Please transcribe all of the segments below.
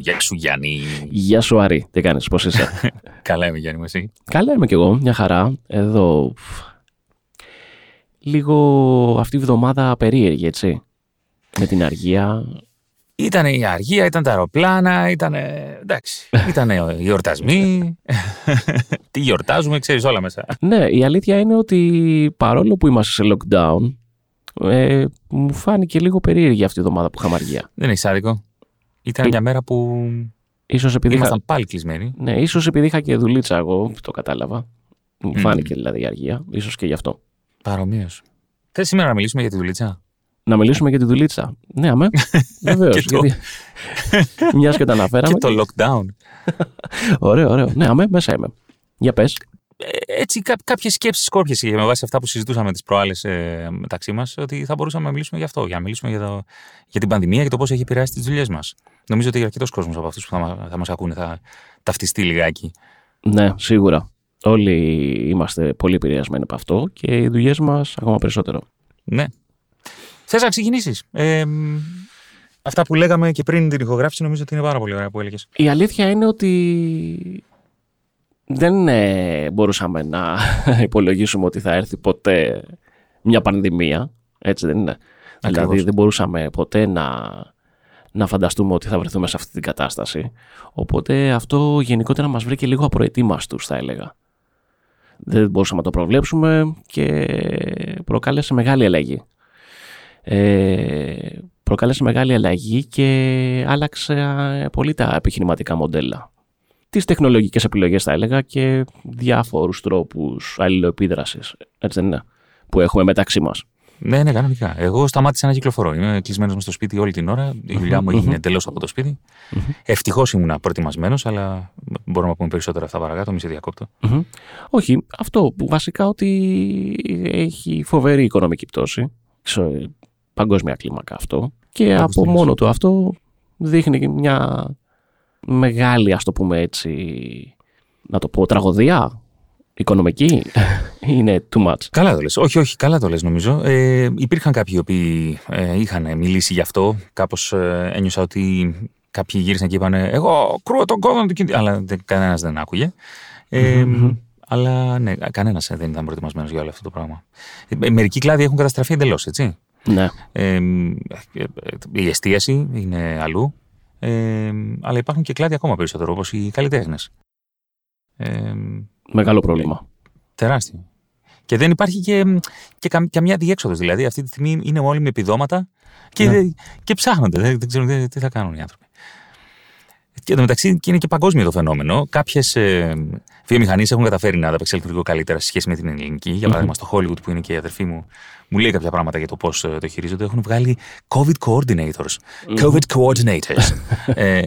Γεια σου Γιάννη. Γεια σου Άρη, τι κάνεις, πώς είσαι; Καλά είμαι Γιάννη μου εσύ; Καλά είμαι κι εγώ, μια χαρά. Εδώ λίγο αυτή η βδομάδα περίεργη, έτσι. Με την αργία. Ήταν η αργία, ήταν τα αεροπλάνα, ήταν. εντάξει. Ήταν οι γιορτασμοί. Τι γιορτάζουμε, ξέρεις όλα μέσα. Ναι, η αλήθεια είναι ότι παρόλο που είμαστε σε lockdown, ε, μου φάνηκε λίγο περίεργη αυτή η εβδομάδα που είχαμε αργία. Δεν έχει άδικο. Ήταν Ε, μια μέρα που Ίσως επειδή, είχα, ήμασταν πάλι κλεισμένοι. ναι, ίσως επειδή είχα και δουλίτσα εγώ, το κατάλαβα. Μου Μμμ. φάνηκε δηλαδή η αργία, ίσως και γι' αυτό. Παρομοίως. Θες σήμερα να μιλήσουμε για τη δουλίτσα; Να μιλήσουμε για τη δουλίτσα. Ναι, αμέ. Βεβαίως. Και το- γιατί... Μιας και τα αναφέραμε. Και το lockdown. Ωραίο, ωραίο. Ναι, αμέ, μέσα είμαι. Για πες. Ε, έτσι, κά, κάποιες σκέψεις σκόρπιες είχε με βάση αυτά που συζητούσαμε τις προάλλες ε, μεταξύ μας, ότι θα μπορούσαμε να μιλήσουμε γι' αυτό. Για να μιλήσουμε για, το, για την πανδημία και το πώς έχει επηρεάσει τις δουλειές μας. Νομίζω ότι αρκετός κόσμος από αυτούς που θα, μα- θα μας ακούνε θα ταυτιστεί λιγάκι. Ναι, σίγουρα. Όλοι είμαστε πολύ επηρεασμένοι από αυτό και οι δουλειές μας ακόμα περισσότερο. Ναι. Θες να ξεκινήσεις; Ε, μ, αυτά που λέγαμε και πριν την ηχογράφηση νομίζω ότι είναι πάρα πολύ ωραία που έλεγες. Η αλήθεια είναι ότι δεν ε, μπορούσαμε να υπολογίσουμε ότι θα έρθει ποτέ μια πανδημία. Έτσι δεν είναι. Ακριβώς. Δηλαδή δεν μπορούσαμε ποτέ να, να φανταστούμε ότι θα βρεθούμε σε αυτή την κατάσταση. Οπότε αυτό γενικότερα μας βρήκε λίγο απροετοίμαστους θα έλεγα. Δεν μπορούσαμε να το προβλέψουμε και προκάλεσε μεγάλη αλλαγή. Ε, προκάλεσε μεγάλη αλλαγή και άλλαξε ε, πολύ τα επιχειρηματικά μοντέλα. Τις τεχνολογικές επιλογές θα έλεγα και διάφορους τρόπους αλληλοεπίδρασης, έτσι δεν είναι, που έχουμε μεταξύ μας. Ναι, ναι, κανονικά. Εγώ σταμάτησα να κυκλοφορώ. Είμαι κλεισμένος μες στο σπίτι όλη την ώρα. Η δουλειά μου έγινε εντελώς από το σπίτι. Ευτυχώς ήμουν προετοιμασμένος, αλλά μπορούμε να πούμε περισσότερα αυτά παρακάτω. Μη σε διακόπτω. Μμμ. Όχι, αυτό που βασικά ότι έχει φοβερή οικονομική πτώση, σε παγκόσμια κλίμακα αυτό και από Παγκοσμίως. μόνο του αυτό δείχνει και μια μεγάλη, ας το πούμε έτσι, να το πω, τραγωδία; Οικονομική; Είναι too much. Καλά το λες. Όχι, όχι, καλά το λες νομίζω. Ε, υπήρχαν κάποιοι οι οποίοι ε, είχαν μιλήσει γι' αυτό. Κάπως ε, ένιωσα ότι κάποιοι γύρισαν και είπαν Εγώ κρούω τον κόδωνα του κινητή. Αλλά δεν, κανένας δεν άκουγε. Ε, Μμμ. Αλλά ναι, κανένας δεν ήταν προετοιμασμένος για όλο αυτό το πράγμα. Ε, μερικοί κλάδοι έχουν καταστραφεί εντελώς, έτσι. Ναι. Ε, ε, ε, η εστίαση είναι αλλού. Ε, αλλά υπάρχουν και κλάδοι ακόμα περισσότερο, όπως οι καλλιτέχνες. Ε, Μεγάλο πρόβλημα. τεράστιο. Και δεν υπάρχει και, και κα- καμιά διέξοδος. Δηλαδή, αυτή τη στιγμή είναι όλοι με επιδόματα και, Ναι. και ψάχνονται. Δεν, δεν ξέρουν τι, τι θα κάνουν οι άνθρωποι. Και εν τω μεταξύ και είναι και παγκόσμιο το φαινόμενο. Κάποιες ε, βιομηχανίες έχουν καταφέρει να ανταπεξέλθουν λίγο καλύτερα σε σχέση με την ελληνική. Για παράδειγμα, στο Hollywood, που είναι και η αδερφή μου, μου λέει κάποια πράγματα για το πώς το χειρίζονται. Έχουν βγάλει COVID coordinators. COVID coordinators. ε,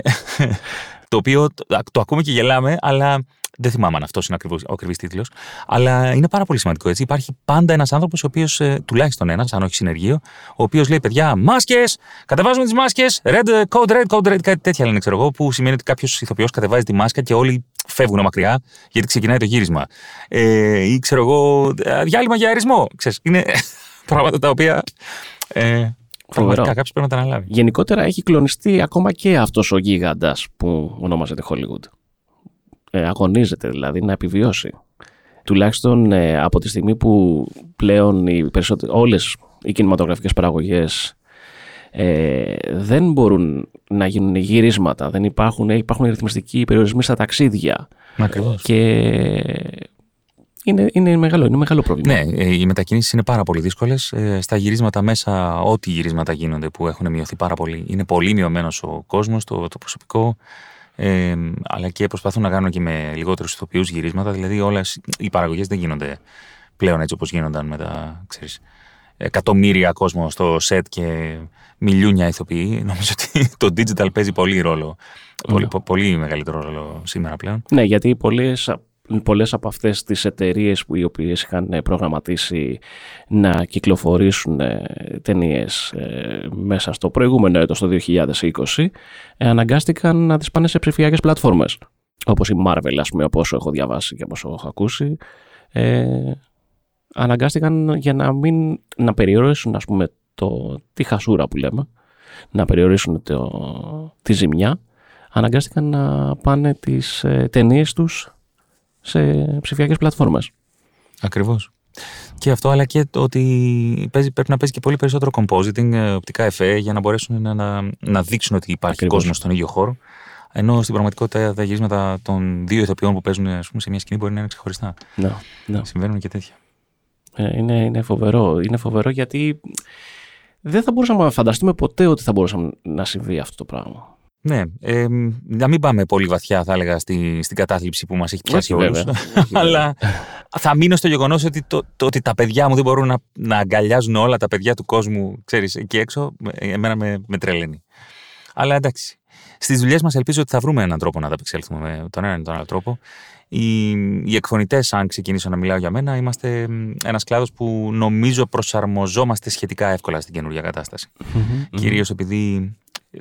το οποίο το, το ακούμε και γελάμε, αλλά δεν θυμάμαι αν αυτός είναι ακριβώς, ο ακριβής τίτλος. Αλλά είναι πάρα πολύ σημαντικό. Έτσι. Υπάρχει πάντα ένας άνθρωπος, ο οποίος, τουλάχιστον ένας, αν όχι συνεργείο, ο οποίος λέει: Παιδιά, μάσκες! Κατεβάζουμε τις μάσκες! Red, code red, code red, κάτι τέτοια λένε, ξέρω εγώ, που σημαίνει ότι κάποιος ηθοποιός κατεβάζει τη μάσκα και όλοι φεύγουν μακριά γιατί ξεκινάει το γύρισμα. Ε, ή ξέρω εγώ, ε, διάλειμμα για αερισμό. Ξέρεις, είναι πράγματα τα οποία. Ε, πραγματικά κάποιος πρέπει να τα αναλάβει. Γενικότερα έχει κλονιστεί ακόμα και αυτός ο γίγαντας που ονομάζεται Hollywood. Ε, αγωνίζεται δηλαδή να επιβιώσει. Τουλάχιστον ε, από τη στιγμή που πλέον οι περισσότε- όλες οι κινηματογραφικές παραγωγές ε, δεν μπορούν να γίνουν γυρίσματα, δεν υπάρχουν, υπάρχουν ρυθμιστικοί περιορισμοί στα ταξίδια Ακριβώς. και είναι, είναι, μεγάλο, είναι μεγάλο πρόβλημα. Ναι, ε, οι μετακινήσεις είναι πάρα πολύ δύσκολες. Στα γυρίσματα μέσα, ό,τι γυρίσματα γίνονται που έχουν μειωθεί πάρα πολύ, είναι πολύ μειωμένος ο κόσμος, το, το προσωπικό. Ε, αλλά και προσπαθούν να κάνουν και με λιγότερους ηθοποιούς γυρίσματα. Δηλαδή, όλες οι παραγωγές δεν γίνονται πλέον έτσι όπως γίνονταν με τα ξέρεις, εκατομμύρια κόσμο στο σετ και μιλιούνια ηθοποιοί. Νομίζω ότι το digital παίζει πολύ ρόλο. Πολύ, πο- πολύ μεγαλύτερο ρόλο σήμερα πλέον. Ναι, γιατί πολλές, πολλές από αυτές τις εταιρείες που οι οποίες είχαν ε, προγραμματίσει να κυκλοφορήσουν ε, ταινίες ε, μέσα στο προηγούμενο έτος, το 2020, ε, αναγκάστηκαν να τις πάνε σε ψηφιακές πλατφόρμες. Όπως η Marvel, ας πούμε, από όσο έχω διαβάσει και από όσο έχω ακούσει. Ε, αναγκάστηκαν για να μην να περιορίσουν, ας πούμε, το, τη χασούρα που λέμε να περιορίσουν το, τη ζημιά, αναγκάστηκαν να πάνε τις ε, ταινίες τους σε ψηφιακές πλατφόρμες. Ακριβώς. Και αυτό, αλλά και το ότι παίζει, πρέπει να παίζει και πολύ περισσότερο compositing, ε, οπτικά εφέ, για να μπορέσουν να, να, να δείξουν ότι υπάρχει Ακριβώς. κόσμος στον ίδιο χώρο. Ενώ στην πραγματικότητα τα γυρίσματα των δύο ηθοποιών που παίζουν ας πούμε, σε μια σκηνή μπορεί να είναι ξεχωριστά. Ναι, ναι. Συμβαίνουν και τέτοια. Ε, είναι, είναι φοβερό. Είναι φοβερό γιατί δεν θα μπορούσαμε να φανταστούμε ποτέ ότι θα μπορούσαμε να συμβεί αυτό το πράγμα. Ναι, ε, να μην πάμε πολύ βαθιά, θα έλεγα, στη, στην κατάθλιψη που μας έχει πιάσει Όχι, όλους. βέβαια. Όχι, βέβαια. Αλλά θα μείνω στο γεγονός ότι το, το ότι τα παιδιά μου δεν μπορούν να, να αγκαλιάζουν όλα τα παιδιά του κόσμου, ξέρεις, εκεί έξω, ε, εμένα με, με τρελαίνει. Αλλά εντάξει. Στις δουλειές μας ελπίζω ότι θα βρούμε έναν τρόπο να ανταπεξέλθουμε με τον έναν ή τον άλλο τρόπο. Οι, οι εκφωνητές, αν ξεκινήσω να μιλάω για μένα, είμαστε ένας κλάδος που νομίζω προσαρμοζόμαστε σχετικά εύκολα στην καινούργια κατάσταση. Κυρίως επειδή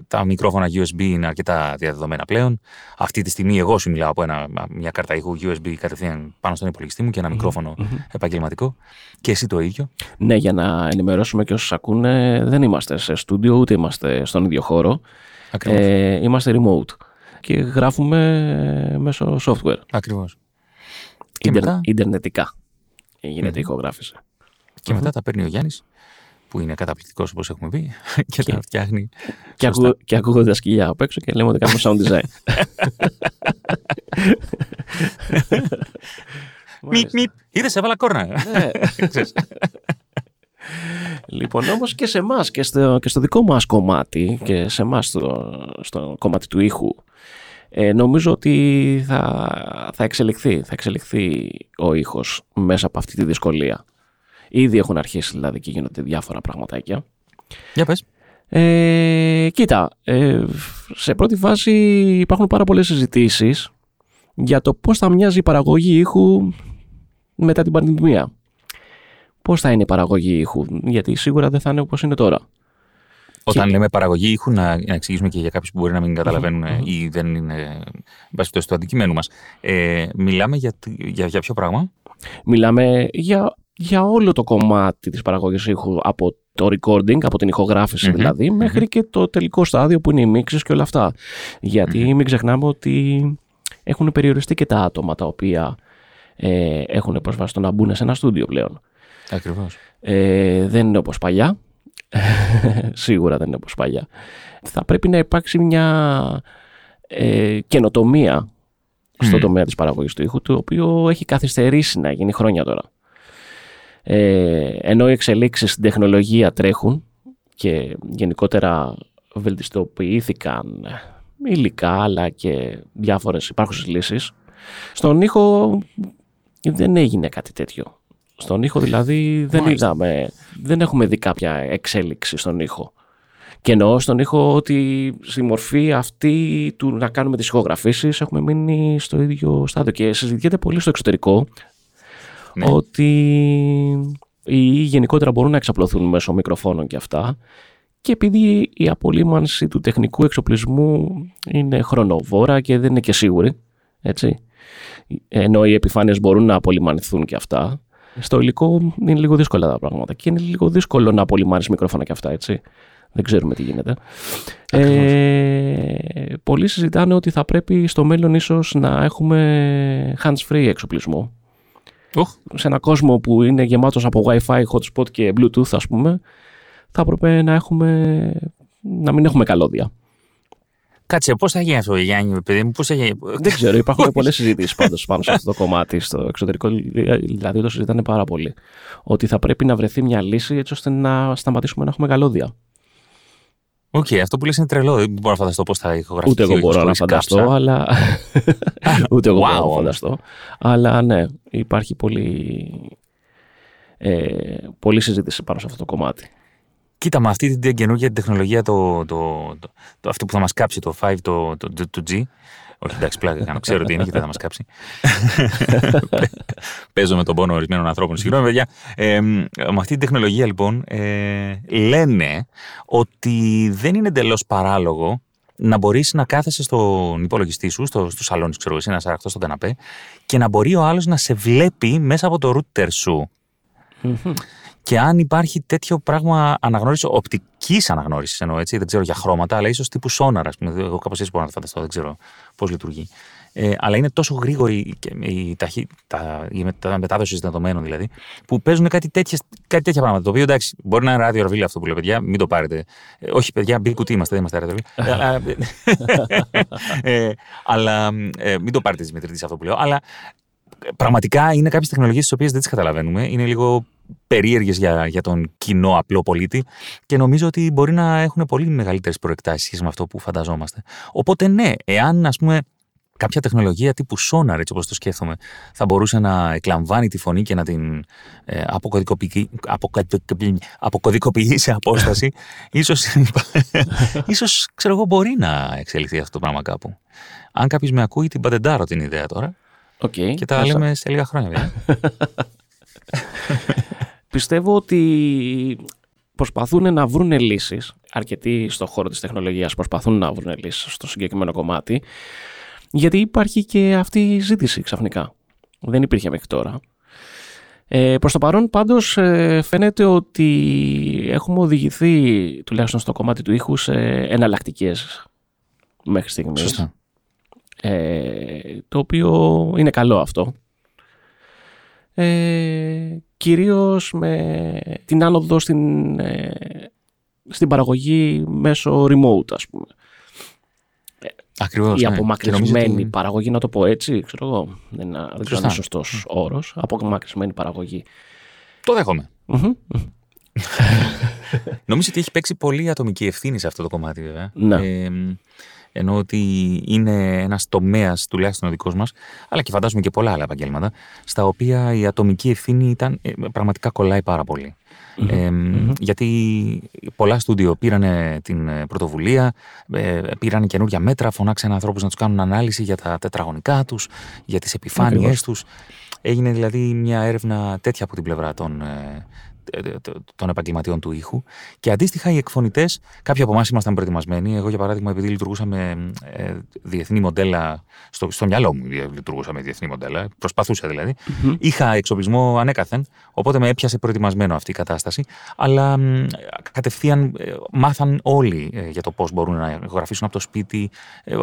τα μικρόφωνα USB είναι αρκετά διαδεδομένα πλέον. Αυτή τη στιγμή εγώ σου μιλάω από ένα, μια κάρτα ήχου USB κατευθείαν πάνω στον υπολογιστή μου και ένα μικρόφωνο επαγγελματικό. Και εσύ το ίδιο. Ναι, για να ενημερώσουμε και όσους ακούνε, δεν είμαστε σε στούντιο, ούτε είμαστε στον ίδιο χώρο. Ακριβώς. Ε, είμαστε remote και γράφουμε μέσω software. Ακριβώς. Και Ιντερ, μετά; Ιντερνετικά γίνεται Μμμ. η ηχογράφηση. Και μετά τα παίρνει ο Γιάννης, που είναι καταπληκτικός όπως έχουμε πει, και τα φτιάχνει. Και, Σωστά. ακού, και ακούγονται τα σκυλιά απ' έξω και λέμε ότι κάνουμε sound design. Μιπ, μιπ. Είδες, έβαλα κόρνα. Ναι. Ξέρεις. Λοιπόν, όμως και σε εμάς και στο, και στο δικό μας κομμάτι και σε εμάς στο, στο κομμάτι του ήχου ε, νομίζω ότι θα, θα εξελιχθεί, θα εξελιχθεί ο ήχος μέσα από αυτή τη δυσκολία. Ήδη έχουν αρχίσει δηλαδή και γίνονται διάφορα πραγματάκια. Για πες. Ε, κοίτα, ε, σε πρώτη φάση υπάρχουν πάρα πολλές συζητήσεις για το πώς θα μοιάζει η παραγωγή ήχου μετά την πανδημία. Πώς θα είναι η παραγωγή ήχου, γιατί σίγουρα δεν θα είναι όπως είναι τώρα. Όταν λέμε παραγωγή ήχου, να, να εξηγήσουμε και για κάποιους που μπορεί να μην καταλαβαίνουν ε, ή δεν είναι εν πάση περιπτώσει, του αντικειμένου μας. Ε, μιλάμε για, τι- για, για ποιο πράγμα; Μιλάμε για, για όλο το κομμάτι της παραγωγής ήχου από το recording, από την ηχογραφηση Μμμ, δηλαδή, μέχρι και το τελικό στάδιο που είναι οι μίξεις και όλα αυτά. Γιατί μην ξεχνάμε ότι έχουν περιοριστεί και τα άτομα τα οποία ε, έχουν πρόσβαση στο να μπουν σε ένα στούντιο πλέον. Ακριβώς. Ε, δεν είναι όπως παλιά. Σίγουρα δεν είναι όπως παλιά. Θα πρέπει να υπάρξει μια ε, καινοτομία στο Μμμ. τομέα της παραγωγής του ήχου, το οποίο έχει καθυστερήσει να γίνει χρόνια τώρα. Ε, ενώ οι εξελίξεις στην τεχνολογία τρέχουν και γενικότερα βελτιστοποιήθηκαν υλικά αλλά και διάφορες υπάρχουσες λύσεις, στον ήχο δεν έγινε κάτι τέτοιο. Στον ήχο δηλαδή δεν Μάλιστα. είδαμε, δεν έχουμε δει κάποια εξέλιξη στον ήχο. Και εννοώ στον ήχο ότι στη μορφή αυτή του να κάνουμε τις ηχογραφήσεις έχουμε μείνει στο ίδιο στάδιο και συζητιέται πολύ στο εξωτερικό Ναι. ότι οι ήχοι γενικότερα μπορούν να εξαπλωθούν μέσω μικροφώνων και αυτά και επειδή η απολύμανση του τεχνικού εξοπλισμού είναι χρονοβόρα και δεν είναι και σίγουρη, έτσι, ενώ οι επιφάνειες μπορούν να απολυμανθούν και αυτά, στο υλικό είναι λίγο δύσκολα τα πράγματα και είναι λίγο δύσκολο να απολυμάνεις μικρόφωνα και αυτά, έτσι. Δεν ξέρουμε τι γίνεται. Ε, πολλοί συζητάνε ότι θα πρέπει στο μέλλον ίσως να έχουμε hands-free εξοπλισμό. Οχ. Σε ένα κόσμο που είναι γεμάτος από Wi-Fi, hotspot και Bluetooth ας πούμε, θα έπρεπε να έχουμε να μην έχουμε καλώδια. Κάτσε, πώς θα γίνει αυτό, Γιάννη, παιδί μου, πώς θα γίνει; Δεν ξέρω, υπάρχουν πολλές συζητήσεις πάντως πάνω σε αυτό το κομμάτι στο εξωτερικό. Δηλαδή το συζητάνε πάρα πολύ. Ότι θα πρέπει να βρεθεί μια λύση έτσι ώστε να σταματήσουμε να έχουμε καλώδια. Οκ, αυτό που λες είναι τρελό. Δεν μπορώ να φανταστώ πώς θα ηχογραφηθεί. Ούτε εγώ ο ήχος μπορώ να χωρίς φανταστώ, κάψα. αλλά. Ούτε εγώ Wow, μπορώ να όμως. φανταστώ. Αλλά ναι, υπάρχει πολύ. Ε, πολλή συζήτηση πάνω σε αυτό το κομμάτι. Κοίτα, με αυτή την καινούργια τεχνολογία, το, το, το, το- αυτό που θα μας κάψει το 5, το, το, το, το G. Όχι, εντάξει, πλάκα κάνω. Ξέρω τι είναι και δεν θα μας κάψει. Παίζω με τον πόνο ορισμένων ανθρώπων. Συγγνώμη, παιδιά. Ε, με αυτή την τεχνολογία, λοιπόν, ε, λένε ότι δεν είναι εντελώς παράλογο να μπορείς να κάθεσαι στον υπολογιστή σου, στο, στο σαλόνι, σου, ξέρω εγώ, εσύ, να σαραχτώ στον καναπέ και να μπορεί ο άλλος να σε βλέπει μέσα από το router σου. Και αν υπάρχει τέτοιο πράγμα αναγνώριση, οπτικής αναγνώρισης εννοώ έτσι, δεν ξέρω για χρώματα, αλλά ίσως τύπου σόναρας. Εγώ κάπως έτσι μπορώ να το φανταστώ, δεν ξέρω πώς λειτουργεί. Ε, αλλά είναι τόσο γρήγορη η, ταχύ, τα, η μετάδοση δεδομένων δηλαδή, που παίζουν κάτι, τέτοιες, κάτι τέτοια πράγματα. Το οποίο εντάξει, μπορεί να είναι ράδιο ραβίλ αυτό που λέω, παιδιά, μην το πάρετε. Ε, όχι, παιδιά, μπει κουτί είμαστε, δεν είμαστε ράδιο ραβίλ. ε, αλλά ε, μην το πάρετε τη μετρητή αυτό που λέω. Αλλά πραγματικά είναι κάποιες τεχνολογίες τις οποίες δεν τις καταλαβαίνουμε. Είναι λίγο περίεργες για, για τον κοινό απλό πολίτη και νομίζω ότι μπορεί να έχουν πολύ μεγαλύτερες προεκτάσεις με αυτό που φανταζόμαστε. Οπότε ναι, εάν ας πούμε κάποια τεχνολογία τύπου sonar, έτσι όπως το σκέφτομαι, θα μπορούσε να εκλαμβάνει τη φωνή και να την ε, αποκωδικοποιεί, αποκωδικοποιεί σε απόσταση, ίσως, ίσως, ξέρω εγώ, μπορεί να εξελιχθεί αυτό το πράγμα κάπου. Αν κάποιος με ακούει, την πατεντάρω την ιδέα τώρα. Okay, και τα λέμε σε λίγα χρόνια. Πιστεύω ότι προσπαθούν να βρουν λύσεις. Αρκετοί στον χώρο της τεχνολογίας προσπαθούν να βρουν λύσεις στο συγκεκριμένο κομμάτι. Γιατί υπάρχει και αυτή η ζήτηση ξαφνικά. Δεν υπήρχε μέχρι τώρα. Ε, προς το παρόν πάντως ε, φαίνεται ότι έχουμε οδηγηθεί τουλάχιστον στο κομμάτι του ήχου σε εναλλακτικές μέχρι στιγμής. Σωστά. Ε, το οποίο είναι καλό αυτό. Ε, κυρίως με την άνοδο στην, ε, στην παραγωγή μέσω remote ας πούμε. Ακριβώς, η ναι. απομακρυσμένη ότι... παραγωγή, να το πω έτσι, ξέρω εγώ. Δεν, δεν ξέρω αν είναι σωστός mm. όρος. Απομακρυσμένη παραγωγή. Το δέχομαι. Νομίζω ότι έχει παίξει πολύ ατομική ευθύνη σε αυτό το κομμάτι, βέβαια. Ναι. Ε, ενώ ότι είναι ένας τομέας, τουλάχιστον ο δικός μας, αλλά και φαντάζομαι και πολλά άλλα επαγγέλματα, στα οποία η ατομική ευθύνη ήταν, ε, πραγματικά κολλάει πάρα πολύ. Ε, Γιατί πολλά στούντιο πήραν την ε, πρωτοβουλία, ε, πήραν καινούργια μέτρα, φωνάξαν ανθρώπους να τους κάνουν ανάλυση για τα τετραγωνικά τους, για τις επιφάνειές τους. Έγινε δηλαδή μια έρευνα τέτοια από την πλευρά των, ε, των επαγγελματιών του ήχου. Και αντίστοιχα οι εκφωνητές, κάποιοι από εμάς ήμασταν προετοιμασμένοι. Εγώ, για παράδειγμα, επειδή λειτουργούσαμε ε, διεθνή μοντέλα, στο, στο μυαλό μου λειτουργούσα με διεθνή μοντέλα, προσπαθούσα δηλαδή. Mm-hmm. Είχα εξοπλισμό ανέκαθεν, οπότε με έπιασε προετοιμασμένο αυτή η κατάσταση. Αλλά κατευθείαν ε, μάθαν όλοι ε, για το πώς μπορούν να εγγραφήσουν από το σπίτι.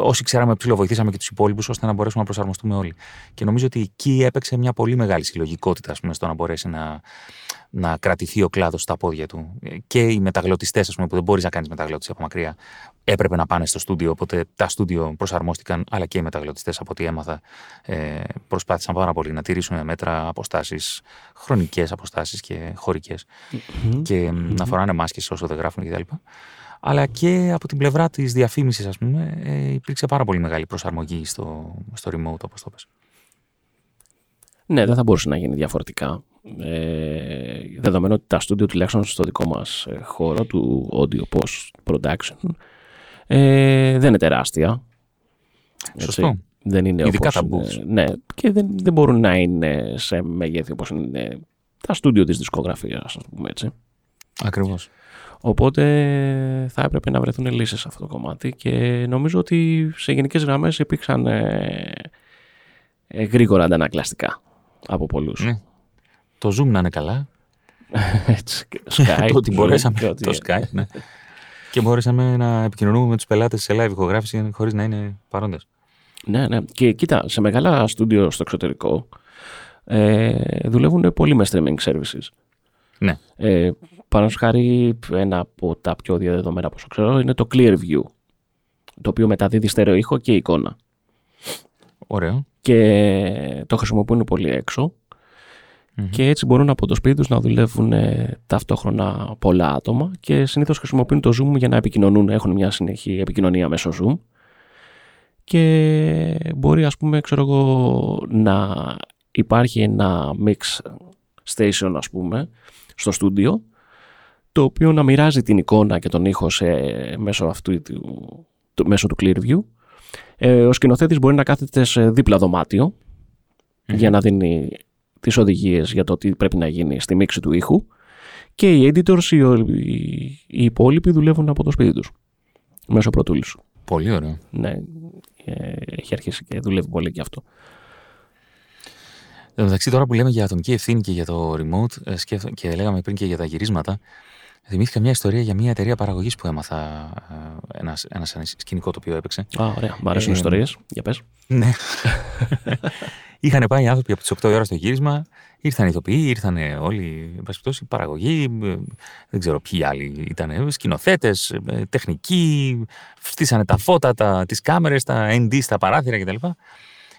όσοι ξέραμε, ψηλοβοηθήσαμε και τους υπόλοιπους, ώστε να μπορέσουμε να προσαρμοστούμε όλοι. Και νομίζω ότι εκεί έπαιξε μια πολύ μεγάλη συλλογικότητα πούμε, στο να μπορέσει να, να κρατηθεί ο κλάδος στα πόδια του. Και οι μεταγλωτιστές, ας πούμε, που δεν μπορείς να κάνεις μεταγλώτηση από μακριά, έπρεπε να πάνε στο στούντιο. Οπότε τα στούντιο προσαρμόστηκαν, αλλά και οι μεταγλωτιστές, από ό,τι έμαθα, ε, προσπάθησαν πάρα πολύ να τηρήσουν μέτρα, αποστάσεις, χρονικές αποστάσεις και χωρικές. Mm-hmm. Και mm-hmm. να φοράνε μάσκες όσο δεν γράφουν κτλ. Αλλά και από την πλευρά της διαφήμισης, ας πούμε, ε, υπήρξε πάρα πολύ μεγάλη προσαρμογή στο, στο remote, όπως το πες. Ναι, δεν θα μπορούσε να γίνει διαφορετικά. Ε, δεδομένου ότι τα στούντιο τουλάχιστον στο δικό μας ε, χώρο του audio post production ε, δεν είναι τεράστια. Σωστό. Δεν είναι Ειδικά όπως τα Ναι, και δεν, δεν μπορούν να είναι σε μέγεθη όπως είναι τα στούντιο της δισκογραφίας, ας πούμε έτσι. Ακριβώς. Οπότε θα έπρεπε να βρεθούν λύσεις σε αυτό το κομμάτι και νομίζω ότι σε γενικές γραμμές υπήρξαν ε, ε, γρήγορα αντανακλαστικά από πολλούς. Ναι. Το Zoom να είναι καλά. Έτσι, Skype. το ότι μπορέσαμε, το Skype, ναι. και μπορέσαμε να επικοινωνούμε με τους πελάτες σε live ηχογράφηση χωρίς να είναι παρόντες. Ναι, ναι. Και κοίτα, σε μεγάλα στούντιο στο εξωτερικό ε, δουλεύουν πολύ με streaming services. Ναι. Ε, πάνω χάρη, ένα από τα πιο διαδεδομένα, όπως ξέρω, είναι το Clearview, το οποίο μεταδίδει στερεό ήχο και εικόνα. Ωραίο. Και το χρησιμοποιούν πολύ έξω. Και έτσι μπορούν από το σπίτι τους να δουλεύουν ε, ταυτόχρονα πολλά άτομα και συνήθως χρησιμοποιούν το Zoom για να επικοινωνούν, έχουν μια συνεχή επικοινωνία μέσω Zoom. Και μπορεί ας πούμε ξέρω εγώ να υπάρχει ένα mix station ας πούμε στο στούντιο το οποίο να μοιράζει την εικόνα και τον ήχο σε, μέσω, αυτού, του, μέσω του Clearview. Ε, ο σκηνοθέτης μπορεί να κάθεται σε δίπλα για να δίνει τις οδηγίες για το τι πρέπει να γίνει στη μίξη του ήχου και οι editors, οι, οι υπόλοιποι δουλεύουν από το σπίτι τους μέσω πρωτούλης. Πολύ ωραίο. Ναι, ε, έχει αρχίσει και δουλεύει πολύ και αυτό. Εν μεταξύ, τώρα που λέμε για ατομική ευθύνη και για το remote ε, σκέφτο- και λέγαμε πριν και για τα γυρίσματα, θυμήθηκα μια ιστορία για μια εταιρεία παραγωγής που έμαθα. ε, Ένας, ένας σκηνικό το οποίο έπαιξε. Α, ωραία. Μ' αρέσουν οι Ε, ιστορίες. Για πες. Ναι. Είχαν πάει οι άνθρωποι από τις 8 η ώρα στο γύρισμα, ήρθαν οι ηθοποιοί, ήρθαν όλοι, εν πάση περιπτώσει, παραγωγοί, ε, δεν ξέρω ποιοι άλλοι ήταν, σκηνοθέτες, τεχνικοί, στήσανε τα φώτα, τα, τις κάμερες, τα ND στα παράθυρα κτλ.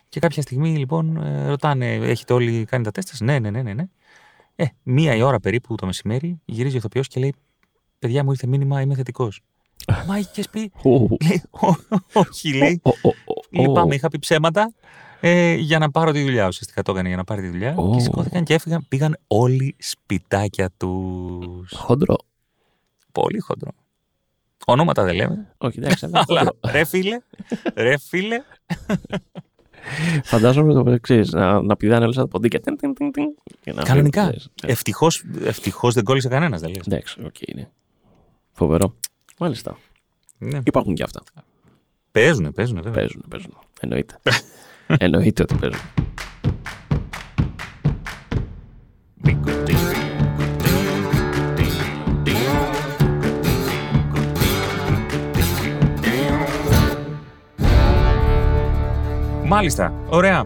Και κάποια στιγμή λοιπόν ε, ρωτάνε, έχετε όλοι κάνει τα τεστ Ναι, ναι, ναι, ναι, ναι. Ε, μία η ώρα περίπου το μεσημέρι γυρίζει ο ηθοποιός και λέει «Παιδιά μου ήρθε μήνυμα, είμαι θετικός». Μα είχες πει, λέει, «Ω- όχι λέει, Λυπάμαι, είχα πει ψέματα ε, για να πάρω τη δουλειά. Ουσιαστικά το έκανε για να πάρει τη δουλειά. Ω. Και σηκώθηκαν και έφυγαν. Πήγαν όλοι σπιτάκια τους. Χοντρό. Πολύ χοντρό. Ονόματα δεν λέμε. Όχι, εντάξει. αλλά Αλλά χοντρό. ρε φίλε, ρε φίλε. Φαντάζομαι το εξής. Να, να πηδάνε όλα τα ποντίκια. Τιν, τιν, τιν, τιν, και να Κανονικά. φύγουν, ναι. Ευτυχώς ευτυχώς δεν κόλλησε κανένας, δεν λες. Εντάξει, οκ, είναι. Φοβερό. Μάλιστα. Ναι. Υπάρχουν και αυτά. Παίζουνε, παίζουνε, βέβαια. Παίζουν, παίζουν. Εννοείται. Εννοείται ότι παίζουν. Μάλιστα. Ωραία.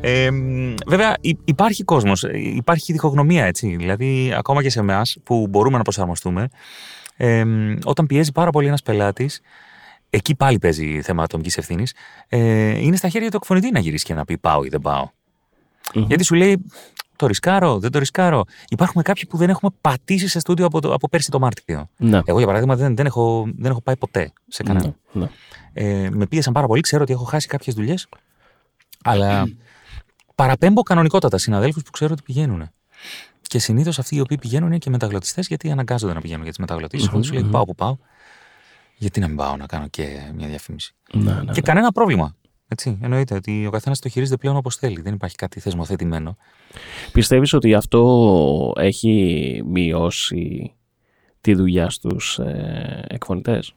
Ε, μ, βέβαια, υ- υπάρχει κόσμος, υπάρχει διχογνωμία έτσι. Δηλαδή, ακόμα και σε εμάς που μπορούμε να προσαρμοστούμε, ε, μ, όταν πιέζει πάρα πολύ ένας πελάτης, εκεί πάλι παίζει θέμα ατομικής ευθύνης, ε, είναι στα χέρια του εκφωνητή να γυρίσει και να πει πάω ή δεν πάω. Μμμ. Γιατί σου λέει, το ρισκάρω, δεν το ρισκάρω. Υπάρχουν κάποιοι που δεν έχουμε πατήσει σε στούντιο από, το, από πέρσι το Μάρτιο. Ναι. Εγώ, για παράδειγμα, δεν, δεν, έχω, δεν έχω πάει ποτέ σε κανένα. Ναι, ναι. Ε, με πίεσαν πάρα πολύ. Ξέρω ότι έχω χάσει κάποιες δουλειές. Αλλά παραπέμπω κανονικότατα συναδέλφους που ξέρω ότι πηγαίνουν. Και συνήθως αυτοί οι οποίοι πηγαίνουν είναι και μεταγλωτιστές, γιατί αναγκάζονται να πηγαίνουν για τις μεταγλωτήσεις. Μμμ, σου λέει μμμ. πάω που πάω. Γιατί να μην πάω να κάνω και μια διαφήμιση. Ναι, ναι, Και ναι. κανένα πρόβλημα. Έτσι, εννοείται ότι ο καθένας το χειρίζεται πλέον όπως θέλει. Δεν υπάρχει κάτι θεσμοθετημένο. Πιστεύεις ότι αυτό έχει μειώσει τη δουλειά στους ε, εκφωνητές;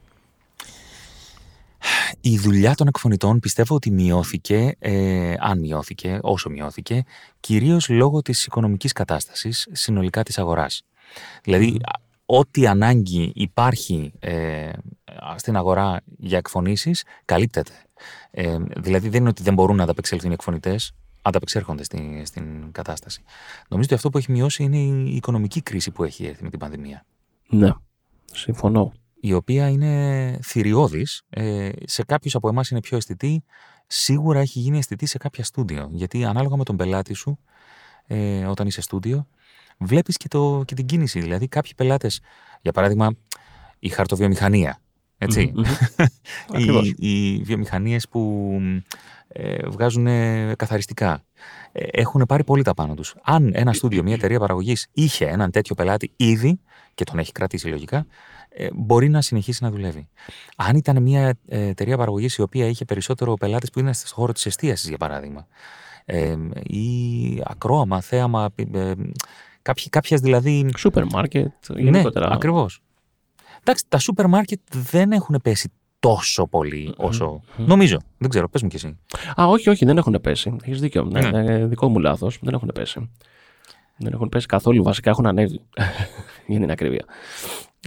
Η δουλειά των εκφωνητών πιστεύω ότι μειώθηκε, ε, αν μειώθηκε, όσο μειώθηκε, κυρίως λόγω της οικονομικής κατάστασης συνολικά της αγοράς. Δηλαδή, α, ό,τι ανάγκη υπάρχει ε, α, στην αγορά για εκφωνήσεις, καλύπτεται. Ε, δηλαδή, δεν είναι ότι δεν μπορούν να ανταπεξέλθουν οι εκφωνητές, ανταπεξέρχονται στη, στην κατάσταση. Νομίζω ότι αυτό που έχει μειώσει είναι η οικονομική κρίση που έχει έρθει με την πανδημία Ναι, συμφωνώ. Η οποία είναι θηριώδης. Ε, σε κάποιους από εμάς είναι πιο αισθητή. Σίγουρα έχει γίνει αισθητή σε κάποια στούντιο. Γιατί ανάλογα με τον πελάτη σου, ε, όταν είσαι στούντιο, βλέπεις και, το, και την κίνηση. Δηλαδή κάποιοι πελάτες, για παράδειγμα, η χαρτοβιομηχανία, έτσι. Μμμ, μμμ. Ακριβώς. οι, οι βιομηχανίες που ε, βγάζουν ε, καθαριστικά ε, έχουν πάρει πολύ τα πάνω τους. Αν ένα στούντιο, μια εταιρεία παραγωγής είχε έναν τέτοιο πελάτη ήδη και τον έχει κρατήσει λογικά, ε, μπορεί να συνεχίσει να δουλεύει. Αν ήταν μια ε, εταιρεία παραγωγής η οποία είχε περισσότερο πελάτες που είναι στον χώρο της εστίασης, για παράδειγμα, ε, ή ακρόαμα, θέαμα, ε, κάποιοι, κάποιες δηλαδή Σούπερ μάρκετ, γενικότερα. ναι, ακριβώς. Εντάξει, τα σούπερ μάρκετ δεν έχουν πέσει τόσο πολύ όσο. Νομίζω. Δεν ξέρω, πες μου κι εσύ. Α, όχι, όχι, δεν έχουν πέσει. Έχεις δίκιο. Ναι, Ναι. ναι, δικό μου λάθος. Δεν έχουν πέσει. Δεν έχουν πέσει καθόλου. Βασικά έχουν ανέβει. Για την ακρίβεια.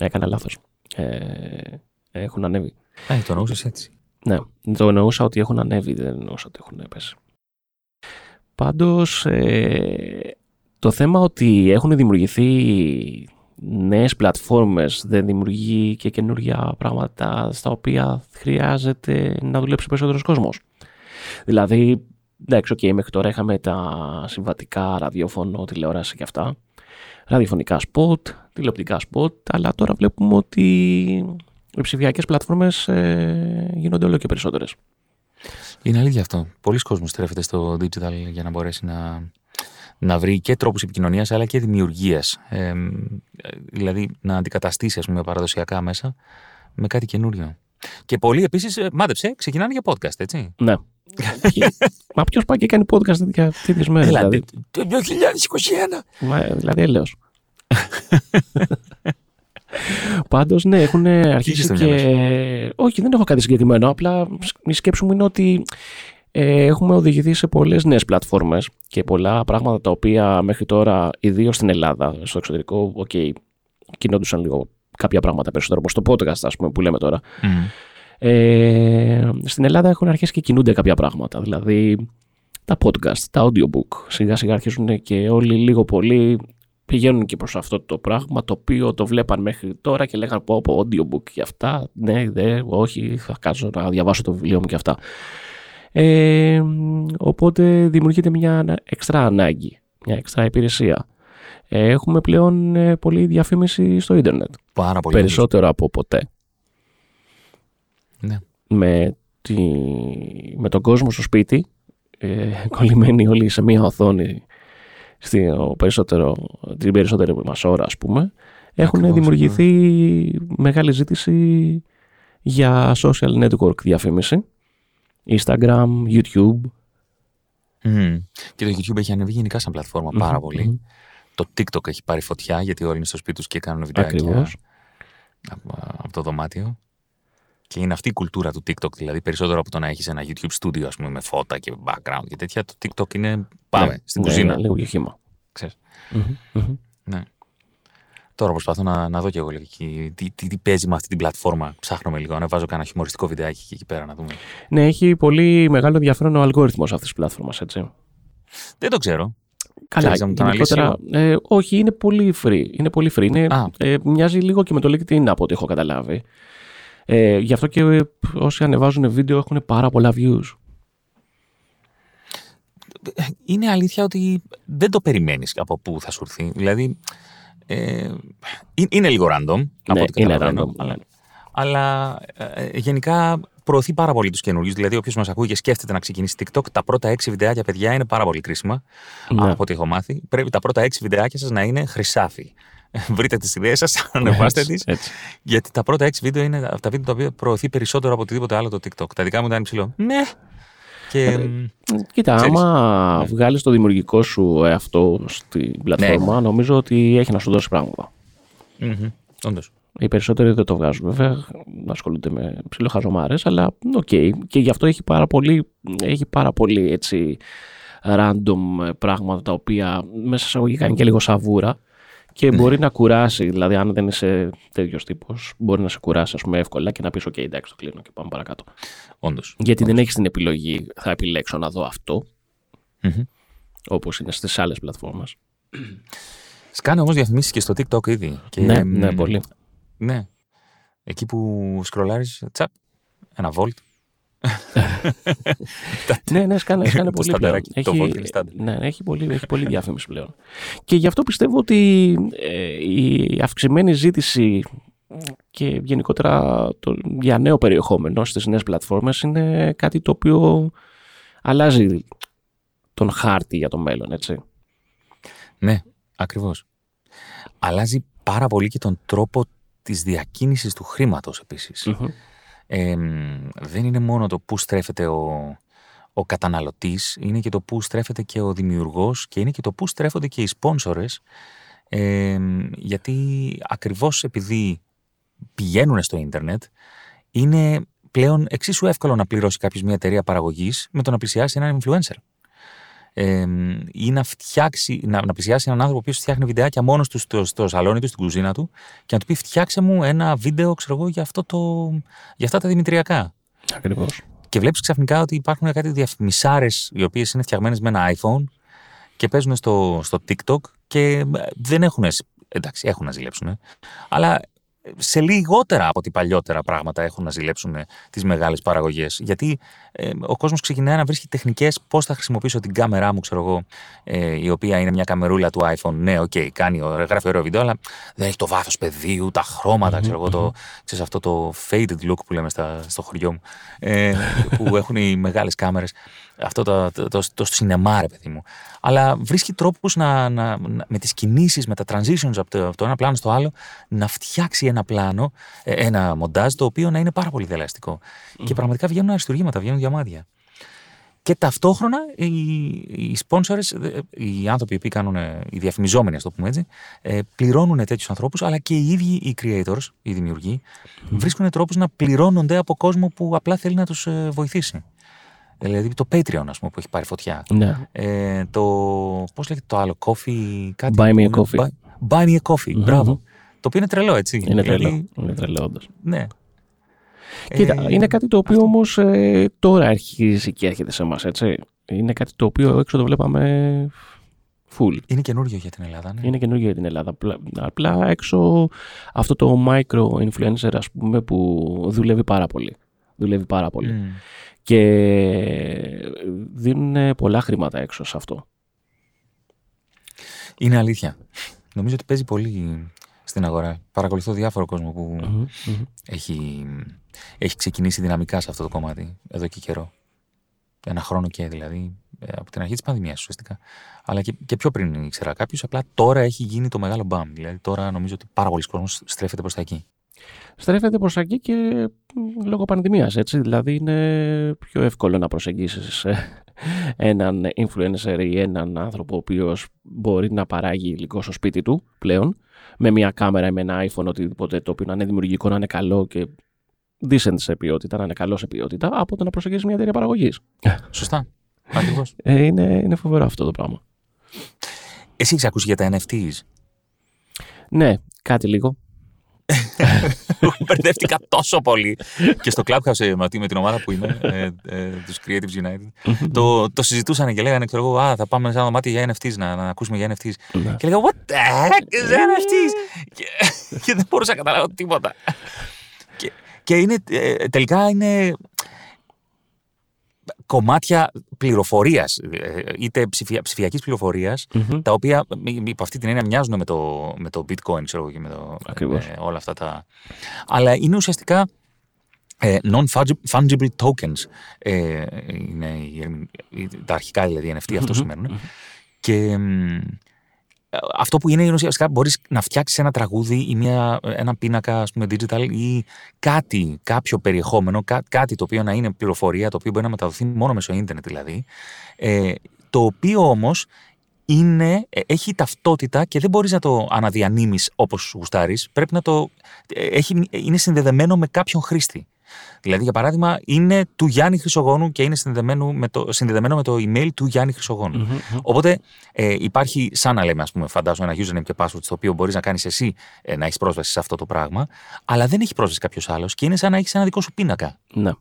Έκανα λάθος. Ε, έχουν ανέβει. Ε, το εννοούσες έτσι. Ναι, το εννοούσα ότι έχουν ανέβει, δεν εννοούσα ότι έχουν πέσει. Πάντως, ε, το θέμα ότι έχουν δημιουργηθεί νέες πλατφόρμες δεν δημιουργεί και καινούργια πράγματα στα οποία χρειάζεται να δουλέψει περισσότερος κόσμος. Δηλαδή, εντάξει, okay, μέχρι τώρα είχαμε τα συμβατικά ραδιόφωνο, τηλεόραση και αυτά, ραδιοφωνικά σποτ, τηλεοπτικά σποτ, αλλά τώρα βλέπουμε ότι οι ψηφιακές πλατφόρμες ε, γίνονται όλο και περισσότερες. Είναι αλήθεια αυτό. Πολύς κόσμος στρέφεται στο digital για να μπορέσει να, να βρει και τρόπους επικοινωνίας αλλά και δημιουργίας. Ε, ε, δηλαδή να αντικαταστήσει ας πούμε, παραδοσιακά μέσα με κάτι καινούριο. Και πολλοί επίσης, ε, μάντεψε, ξεκινάνε για podcast, έτσι. Ναι. Μα ποιος πάει και κάνει podcast τέτοια τέτοιες μέρες. Έλα, δηλαδή, το 2021! Μα, δηλαδή έλεος. Πάντως ναι, έχουν αρχίσει στο και... Όχι, δεν έχω κάτι συγκεκριμένο. Απλά η σκέψη μου είναι ότι ε, έχουμε οδηγηθεί σε πολλές νέες πλατφόρμες και πολλά πράγματα τα οποία μέχρι τώρα, ιδίως στην Ελλάδα, στο εξωτερικό, OK, okay, κινόντουσαν λίγο κάποια πράγματα περισσότερο, όπως το podcast ας πούμε που λέμε τώρα. Ε, στην Ελλάδα έχουν αρχίσει και κινούνται κάποια πράγματα, δηλαδή τα podcast, τα audiobook. Σιγά σιγά αρχίζουν και όλοι λίγο πολύ πηγαίνουν και προς αυτό το πράγμα το οποίο το βλέπαν μέχρι τώρα και λέγανε πω πω audiobook και αυτά. Ναι, δε, όχι, θα κάτσω να διαβάσω το βιβλίο μου και αυτά. Ε, οπότε δημιουργείται μια εξτρά ανάγκη, μια εξτρά υπηρεσία. Ε, έχουμε πλέον ε, πολλή διαφήμιση στο ίντερνετ. Πάρα πολύ. Περισσότερο από ποτέ. Ναι. Με, τη, με τον κόσμο στο σπίτι, ε, κολλημένοι όλοι σε μία οθόνη στην περισσότερο, την περισσότερη μας ώρα ας πούμε, έχουν Ακριβώς, δημιουργηθεί μεγάλη ζήτηση για social network διαφήμιση. Instagram, YouTube. Μμμ. Και το YouTube έχει ανεβεί γενικά σαν πλατφόρμα πάρα πολύ. Το TikTok έχει πάρει φωτιά γιατί όλοι είναι στο σπίτι τους και κάνουν βιντεάκια Ακριβώς. από, από το δωμάτιο. Και είναι αυτή η κουλτούρα του TikTok, δηλαδή περισσότερο από το να έχεις ένα YouTube studio ας πούμε, με φώτα και background και τέτοια. Το TikTok είναι πάμε Ναι, στην ναι, κουζίνα. είναι λίγο και χύμα. Ξέρεις. Μμμ, μμμ. Ναι. Τώρα προσπαθώ να, να δω και εγώ λίγο εκεί, τι, τι, τι παίζει με αυτή την πλατφόρμα. Ψάχνουμε λίγο, να βάζω κανένα χιουμοριστικό βιντεάκι και εκεί πέρα να δούμε. Ναι, έχει πολύ μεγάλο ενδιαφέρον ο αλγόριθμος αυτής της πλατφόρμας, έτσι. Δεν το ξέρω. Καλά, Θέλεις να μου το γενικότερα, ε, όχι, είναι πολύ free. Είναι πολύ free. Είναι, Α. ε, μοιάζει λίγο και με το LinkedIn από ό,τι έχω καταλάβει. Ε, γι' αυτό και ε, όσοι ανεβάζουν βίντεο έχουν πάρα πολλά views. είναι αλήθεια ότι δεν το περιμένεις από πού θα σου έρθει. Δηλαδή, ε, είναι- είναι λίγο random, από ναι, ό,τι είναι καταλαβαίνω. random. Αλλά, αλλά ε, γενικά προωθεί πάρα πολύ τους καινούριους. Δηλαδή, όποιος μας ακούει και σκέφτεται να ξεκινήσει TikTok, τα πρώτα έξι βιντεάκια, παιδιά, είναι πάρα πολύ κρίσιμα. Ναι. Από ό,τι έχω μάθει. Πρέπει τα πρώτα έξι βιντεάκια σας να είναι χρυσάφι. Βρείτε τις ιδέες σας, ανεβάστε Έτσι, τις. έτσι. Γιατί τα πρώτα έξι βίντεο είναι τα βίντεο τα οποία προωθεί περισσότερο από οτιδήποτε άλλο το TikTok. Τα δικά μου ήταν υψηλό. Ναι. Και. μ, Κοίτα, Ξέρεις. άμα Ναι. βγάλεις το δημιουργικό σου εαυτό στην πλατφόρμα, νομίζω ότι έχει να σου δώσει πράγματα. μμμ, όντως. Οι περισσότεροι δεν το βγάζουν βέβαια, ασχολούνται με ψιλοχαζομάρες, αλλά οκ. Και γι' αυτό έχει πάρα πολύ, έχει πάρα πολύ έτσι random πράγματα τα οποία μέσα σε εισαγωγικά είναι και λίγο σαβούρα και μπορεί να κουράσει. Δηλαδή, αν δεν είσαι τέτοιος τύπος, μπορεί να σε κουράσει ας πούμε, εύκολα και να πεις: OK, εντάξει, το κλείνω και πάμε παρακάτω. Όντως. Γιατί δεν έχεις την επιλογή, θα επιλέξω να δω αυτό, Μμμ. όπως είναι στις άλλες πλατφόρμες. Σκάνε όμως διαφημίσεις και στο TikTok ήδη. Και, Ναι, μ, ναι, πολύ. Ναι. Εκεί που σκρολάρεις, τσαπ, ένα volt. Ναι, ναι, σκάνε, σκάνε Το πολύ πλέον. στανταράκι, το Έχει, Volt είναι στάνταρ. ναι, έχει, πολύ, έχει πολύ διαφήμιση πλέον. Και γι' αυτό πιστεύω ότι ε, η αυξημένη ζήτηση και γενικότερα το, για νέο περιεχόμενο στις νέες πλατφόρμες είναι κάτι το οποίο αλλάζει τον χάρτη για το μέλλον, έτσι. Ναι, ακριβώς. Αλλάζει πάρα πολύ και τον τρόπο της διακίνησης του χρήματος επίσης. Μμμ. Ε, μ, δεν είναι μόνο το πού στρέφεται ο, ο καταναλωτής, είναι και το πού στρέφεται και ο δημιουργός και είναι και το πού στρέφονται και οι σπόνσορες ε, μ, γιατί ακριβώς επειδή πηγαίνουν στο ίντερνετ είναι πλέον εξίσου εύκολο να πληρώσει κάποιος μια εταιρεία παραγωγής με το να πλησιάσει έναν influencer. Ε, μ, ή να, φτιάξει, να, να πλησιάσει έναν άνθρωπο που φτιάχνει βιντεάκια μόνος του στο, στο σαλόνι του, στην κουζίνα του και να του πει φτιάξε μου ένα βίντεο ξέρω εγώ, για, αυτό το, για αυτά τα δημητριακά. Ακριβώς. Και βλέπεις ξαφνικά ότι υπάρχουν κάτι διαφημισάρες οι οποίες είναι φτιαγμένες με ένα iPhone και παίζουν στο, στο TikTok και ε, δεν έχουν. Εντάξει, έχουν να ζηλέψουν. Αλλά σε λιγότερα από ό,τι παλιότερα πράγματα έχουν να ζηλέψουν τις μεγάλες παραγωγές. Γιατί ε, ο κόσμος ξεκινάει να βρίσκει τεχνικές πώς θα χρησιμοποιήσω την κάμερά μου, ξέρω εγώ, ε, η οποία είναι μια καμερούλα του iPhone. Ναι, οκ, κάνει, ω- γράφει ωραίο βίντεο, αλλά δεν έχει το βάθος πεδίου, τα χρώματα, ξέρω εγώ, το, ξέρεις, αυτό το faded look που λέμε στα, στο χωριό μου, ε, που έχουν οι μεγάλες κάμερες. Αυτό το, το, το, το σινεμά, ρε παιδί μου. Αλλά βρίσκει τρόπους να, να, να- με τις κινήσεις, με τα transitions από το, από το ένα πλάνο στο άλλο, να φτιάξει ένα πλάνο, ε, ένα μοντάζ το οποίο να είναι πάρα πολύ δελαστικό. Και πραγματικά βγαίνουν αριστουργήματα, βγαίνουν διαμάδια. Και ταυτόχρονα οι, οι sponsors, ε, οι άνθρωποι που κάνουν, ε, οι διαφημιζόμενοι, ας το πούμε έτσι, ε, πληρώνουν τέτοιους ανθρώπους, αλλά και οι ίδιοι οι creators, οι δημιουργοί, βρίσκουν τρόπους να πληρώνονται από κόσμο που απλά θέλει να τους βοηθήσει. Δηλαδή το Patreon, ας πούμε, που έχει πάρει φωτιά. Ναι. Ε, το. Πώς λέγεται το άλλο, Coffee. Κάτι Buy me που a είναι- coffee. Buy, buy me a coffee. Μμμ. Μπράβο. Το οποίο είναι τρελό, έτσι. Είναι Δηλαδή, τρελό. Είναι τρελό, όντως. Ναι. Κοίτα, Ε, είναι κάτι το οποίο όμως τώρα αρχίζει και έρχεται σε εμάς, έτσι. Είναι κάτι το οποίο έξω το βλέπαμε full. Είναι καινούριο για την Ελλάδα, ναι. Είναι καινούργιο για την Ελλάδα. Απλά, απλά έξω αυτό το micro influencer, ας πούμε, που δουλεύει πάρα πολύ. Δουλεύει πάρα πολύ. Μμ. Και δίνουν πολλά χρήματα έξω σε αυτό. Είναι αλήθεια. Νομίζω ότι παίζει πολύ στην αγορά. Παρακολουθώ διάφορο κόσμο που Μμμ, μμμ. έχει, έχει ξεκινήσει δυναμικά σε αυτό το κομμάτι εδώ και καιρό. Ένα χρόνο και δηλαδή, ε, από την αρχή της πανδημίας ουσιαστικά. Αλλά και, και πιο πριν ήξερα κάποιος. Απλά τώρα έχει γίνει το μεγάλο μπαμ. Δηλαδή τώρα νομίζω ότι πάρα πολλοί κόσμος στρέφεται προς τα εκεί. Στρέφεται προς εκεί και μ, λόγω πανδημίας, έτσι. Δηλαδή είναι πιο εύκολο να προσεγγίσεις ε, έναν influencer ή έναν άνθρωπο ο οποίος μπορεί να παράγει υλικό στο σπίτι του πλέον με μια κάμερα ή με ένα iPhone οτιδήποτε το οποίο να είναι δημιουργικό, να είναι καλό και decent σε ποιότητα, να είναι καλό σε ποιότητα από το να προσεγγίσεις μια εταιρεία παραγωγής. Σωστά. Ακριβώς. Ε, είναι, είναι φοβερό αυτό το πράγμα. Εσύ έχεις ακούσει για τα NFTs. Ναι, κάτι λίγο. Μπερδεύτηκα τόσο πολύ. και στο Clubhouse ε, με με την ομάδα που είμαι, ε, ε, τους Creative United, το, το συζητούσαν και λέγανε, ξέρω εγώ, Α, θα πάμε σε ένα δωμάτιο για NFTs, να, να ακούσουμε για NFTs. Ναι. Και λέγα, What the heck is NFTs? και, και δεν μπορούσα να καταλάβω τίποτα. και, και είναι, ε, τελικά είναι κομμάτια πληροφορίας, ε, είτε ψηφια, ψηφιακής πληροφορίας, Μμμ. τα οποία μ- υπό αυτή την έννοια μοιάζουν με το, με το bitcoin, ξέρω εγώ, και με, το, Ακριβώς. με όλα αυτά τα... Αλλά είναι ουσιαστικά ε, non-fungible tokens. Ε, είναι η ερμη- η- τα αρχικά δηλαδή NFT αυτό σημαίνουν. Και μ, αυτό που είναι είναι ουσιαστικά μπορείς να φτιάξεις ένα τραγούδι ή μια, ένα πίνακα ας πούμε digital ή κάτι, κάποιο περιεχόμενο, κά- κάτι το οποίο να είναι πληροφορία, το οποίο μπορεί να μεταδοθεί μόνο μέσω ίντερνετ δηλαδή, ε, το οποίο όμως είναι, ε, έχει ταυτότητα και δεν μπορείς να το αναδιανύμεις όπως γουστάρεις, πρέπει να το, ε, έχει, είναι συνδεδεμένο με κάποιον χρήστη. Δηλαδή, για παράδειγμα, είναι του Γιάννη Χρυσογόνου και είναι συνδεδεμένο με το, συνδεδεμένο με το email του Γιάννη Χρυσογόνου. Μμμ, μμμ. Οπότε ε, υπάρχει, σαν να λέμε, ας πούμε, φαντάζομαι ένα username και password στο οποίο μπορείς να κάνεις εσύ ε, να έχεις πρόσβαση σε αυτό το πράγμα, αλλά δεν έχει πρόσβαση κάποιος άλλος και είναι σαν να έχεις ένα δικό σου πίνακα. Ναι.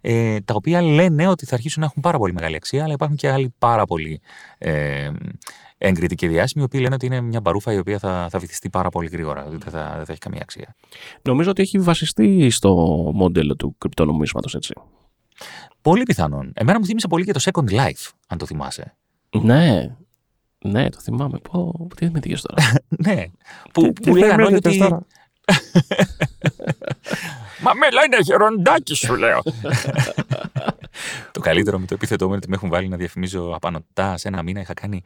Ε, τα οποία λένε ότι θα αρχίσουν να έχουν πάρα πολύ μεγάλη αξία, αλλά υπάρχουν και άλλοι πάρα πολύ ε, έγκριτοι και διάσημοι, οι οποίοι λένε ότι είναι μια μπαρούφα η οποία θα, θα βυθιστεί πάρα πολύ γρήγορα, ότι δεν θα, δεν θα έχει καμία αξία. Νομίζω ότι έχει βασιστεί στο μοντέλο του κρυπτονομίσματος, έτσι. Πολύ πιθανόν. Εμένα μου θύμισε πολύ και το Second Life, αν το θυμάσαι. Ναι. Ναι, το θυμάμαι. Πω, τι με πήγες τώρα. ναι. Που, που λέγανε όλοι ότι. Μα με λένε γεροντάκι σου λέω. το καλύτερο με το επίθετό μου είναι ότι με έχουν βάλει να διαφημίζω απανοτά. Σε ένα μήνα είχα κάνει